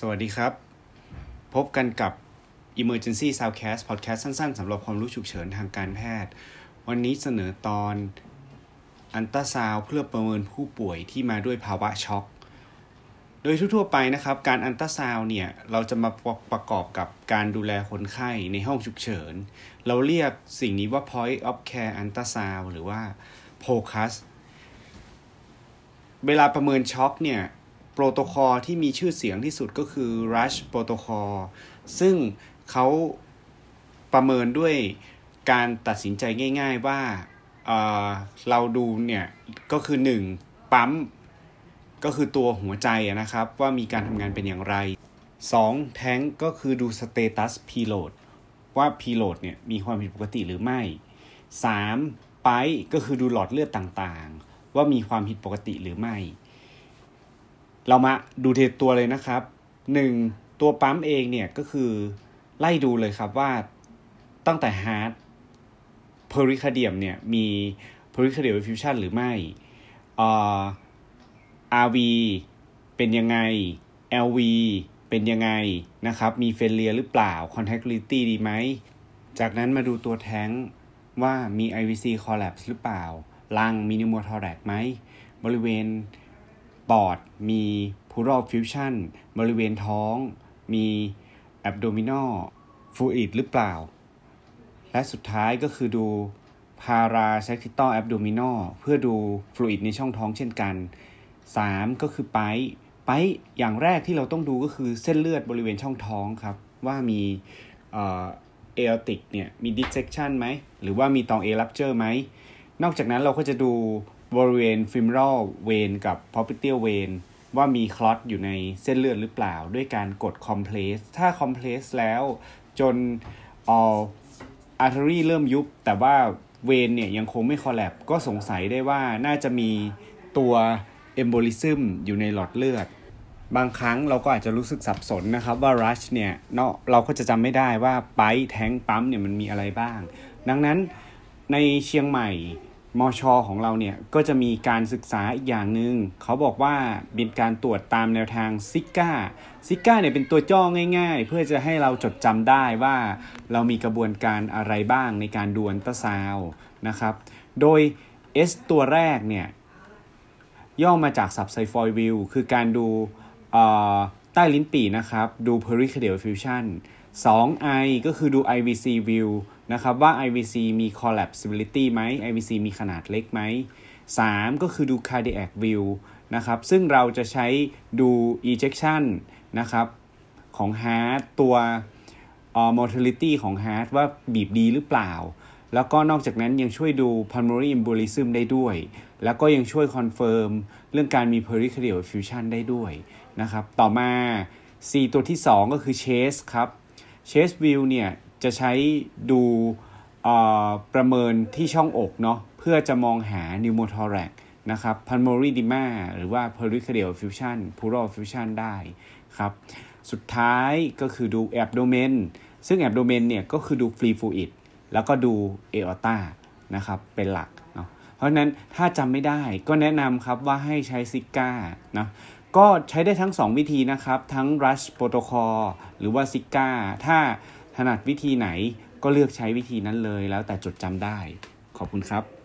สวัสดีครับ พบกันกับ Emergency Soundcast Podcast สั้นๆสำหรับความรู้ฉุกเฉินทางการแพทย์ วันนี้เสนอตอนอันตราซาวเพื่อประเมินผู้ป่วยที่มาด้วยภาวะช็อก โดยทั่วๆไปนะครับ การอันตราซาวเนี่ย เราจะมาประกอบกับการดูแลคนไข้ในห้องฉุกเฉิน เราเรียกสิ่งนี้ว่า point of care ultrasound หรือว่า POCUS เวลาประเมินช็อกเนี่ย โปรโตคอลที่มีชื่อเสียงที่สุดก็คือ Rush Protocol ซึ่งเขาประเมินด้วยการตัดสินใจง่าย ๆว่าเราดูเนี่ย ก็คือ 1. ปั๊ม ก็คือตัวหัวใจนะครับ ว่ามีการทำงานเป็นอย่างไร 2. แท้งก็คือดู status preload ว่า preload เนี่ยมีความผิดปกติหรือไม่ 3. pipe ก็คือดูหลอดเลือดต่างๆ ว่ามีความผิดปกติหรือไม่ เรามาดูทีละตัวเลยนะครับหนึ่งตัวปั๊มเองเนี่ยก็คือไล่ดูเลยครับว่าตั้งแต่ heart pericardium เนี่ยมี pericardial effusion หรือไม่อ่า RV เป็นยังไง LV เป็นยังไงนะครับ มี failure หรือเปล่า contractility ดีไหม จากนั้นมาดูตัวแท้งว่ามี IVC collapse หรือเปล่า ลังมีนิโมทอแรกไหม บริเวณ ปอด มี pleural fusion บริเวณท้อง มี abdominal fluid หรือเปล่า และสุดท้ายก็คือดู parasactital abdominal เพื่อดู fluid ในช่องท้องเช่นกัน 3. ก็คือไปไปอย่างแรกที่เราต้องดูก็คือเส้นเลือดบริเวณช่องท้องครับ ว่ามี aortic เนี่ยมี dissection ไหม หรือว่ามีตอง A rupture ไหม นอกจากนั้นเราก็จะดู บริเวณ femoral vein กับ p o p เ t i a l เวนว่ามี clot อยู่ในเส้นเลือดหรือเปล่า ด้วยการกด compress ถ้า compress แล้วจนอ artery เริ่มยุบ แต่ว่า vein เนี่ยยังคงไม่ collapse ก็สงสัยได้ว่าน่าจะมีตัว embolism อยู่ในหลอดเลือด บางครั้งเราก็อาจจะรู้สึกสับสนนะครับว่า RUSH เนี่ยเนาะเราก็จะจำไม่ได้ว่า pipe tank pump เนี่ยมันมีอะไรบ้าง ดังนั้นในเชียงใหม่ มอชอของเราเนี่ยก็จะมีการศึกษาอีกอย่างหนึ่งเขาบอกว่าเป็นการตรวจตามแนวทาง SICA SICA เนี่ยเป็นตัวย่อง่ายๆ เพื่อจะให้เราจดจำได้ว่าเรามีกระบวนการอะไรบ้างในการดูอัลตราซาวด์นะครับ โดย S ตัวแรกเนี่ยย่อมาจาก subxiphoid view คือการดูใต้ลิ้นปี่นะครับ ดู pericardial fusion 2i ก็คือดู IVC view นะครับว่า IVC มี collapsibility ไหม IVC มีขนาดเล็กไหม 3 ก็คือดู cardiac view นะครับซึ่งเราจะใช้ดู ejection นะครับของ heart ตัว mortality ของ heart ว่าบีบดีหรือเปล่า แล้วก็นอกจากนั้นยังช่วยดู pulmonary embolism ได้ด้วย แล้วก็ยังช่วย confirm เรื่องการมี pericardial effusion ได้ด้วยนะครับต่อมา C ตัวที่ 2 ก็คือ chest ครับ chest view เนี่ย จะใช้ดูประเมินที่ช่องอกเนาะเพื่อจะมองหา pneumothorax นะครับ pulmonary edema หรือว่า pericardial effusion pleural effusion ได้ครับ สุดท้ายก็คือดู abdomen ซึ่ง abdomen เนี่ยก็คือดู free fluid แล้วก็ดู aorta นะครับเป็นหลักเนาะเพราะฉะนั้นถ้าจำไม่ได้ก็แนะนำครับว่าให้ใช้ซิก้านะก็ใช้ได้ทั้ง 2 วิธีนะครับ ทั้ง rush protocol หรือว่าซิก้าถ้า ถนัดวิธีไหนก็เลือกใช้วิธีนั้นเลยแล้วแต่จดจำได้ ขอบคุณครับ